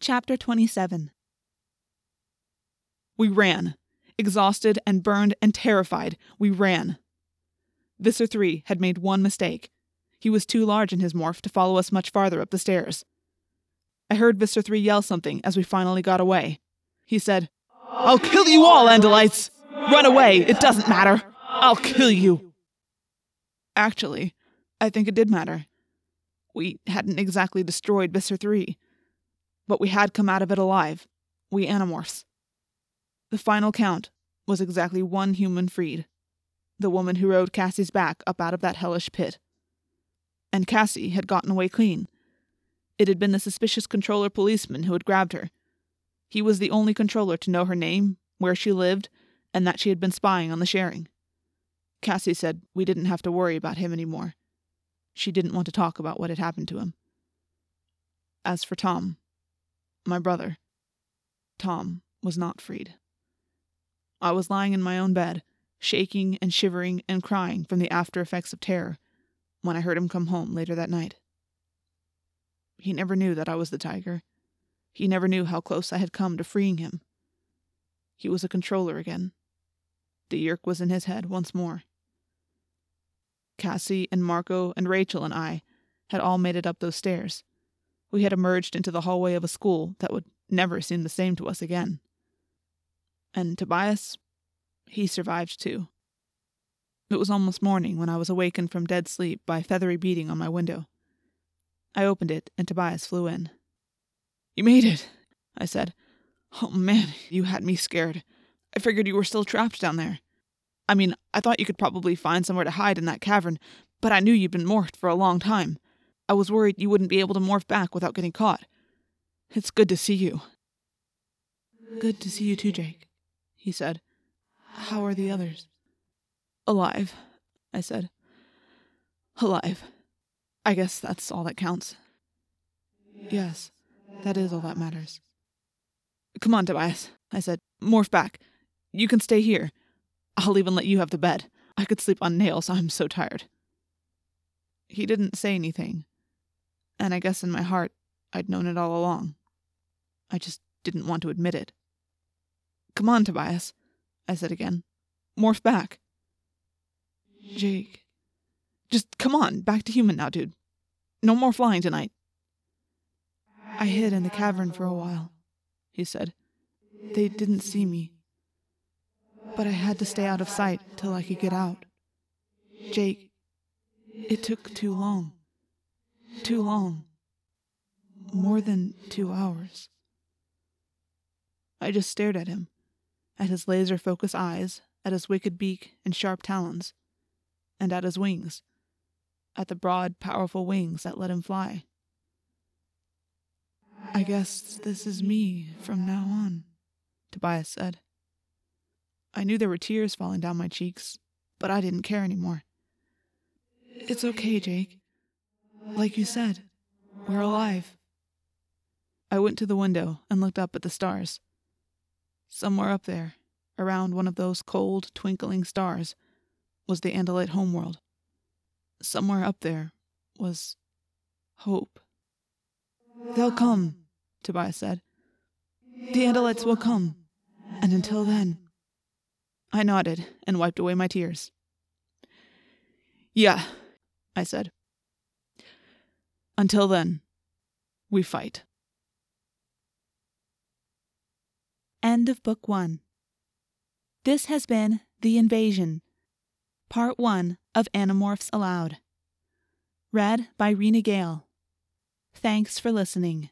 Chapter 27 We ran. Exhausted and burned and terrified, we ran. Visser 3 had made one mistake. He was too large in his morph to follow us much farther up the stairs. I heard Visser 3 yell something as we finally got away. He said, I'll kill you all, Andalites! Run away, it doesn't matter. I'll kill you. Actually, I think it did matter. We hadn't exactly destroyed Visser 3, but we had come out of it alive, we Animorphs. The final count was exactly one human freed the woman who rode Cassie's back up out of that hellish pit. And Cassie had gotten away clean. It had been the suspicious controller policeman who had grabbed her. He was the only controller to know her name, where she lived, and that she had been spying on the sharing. Cassie said we didn't have to worry about him anymore. She didn't want to talk about what had happened to him. As for Tom, my brother, Tom was not freed. I was lying in my own bed, shaking and shivering and crying from the after effects of terror, when I heard him come home later that night. He never knew that I was the tiger. He never knew how close I had come to freeing him. He was a controller again. The Yeerk was in his head once more. Cassie and Marco and Rachel and I had all made it up those stairs. We had emerged into the hallway of a school that would never seem the same to us again. And Tobias, he survived too. It was almost morning when I was awakened from dead sleep by feathery beating on my window. I opened it, and Tobias flew in. You made it, I said. Oh man, you had me scared. I figured you were still trapped down there. I mean, I thought you could probably find somewhere to hide in that cavern, but I knew you'd been morphed for a long time. I was worried you wouldn't be able to morph back without getting caught. It's good to see you. Good to see you too, Jake, he said. How are the others? Alive, I said. Alive. I guess that's all that counts. Yes, that is all that matters. Come on, Tobias, I said. Morph back. You can stay here. I'll even let you have the bed. I could sleep on nails, I'm so tired. He didn't say anything, and I guess in my heart I'd known it all along. I just didn't want to admit it. Come on, Tobias, I said again. Morph back. Jake. Just come on, back to human now, dude. No more flying tonight. I hid in the cavern for a while, he said. They didn't see me. But I had to stay out of sight till I could get out. Jake, it took too long. Too long. More than two hours. I just stared at him, at his laser focused eyes, at his wicked beak and sharp talons, and at his wings, at the broad, powerful wings that let him fly. I guess this is me from now on, Tobias said. I knew there were tears falling down my cheeks, but I didn't care anymore. It's okay, Jake. Like you said, we're alive. I went to the window and looked up at the stars. Somewhere up there, around one of those cold, twinkling stars, was the Andalite homeworld. Somewhere up there was hope. They'll come, Tobias said. The Andalites will come. And until then. I nodded and wiped away my tears. Yeah, I said. Until then, we fight. End of Book 1. This has been The Invasion, Part 1 of Animorphs Aloud. Read by Rena Gale. Thanks for listening.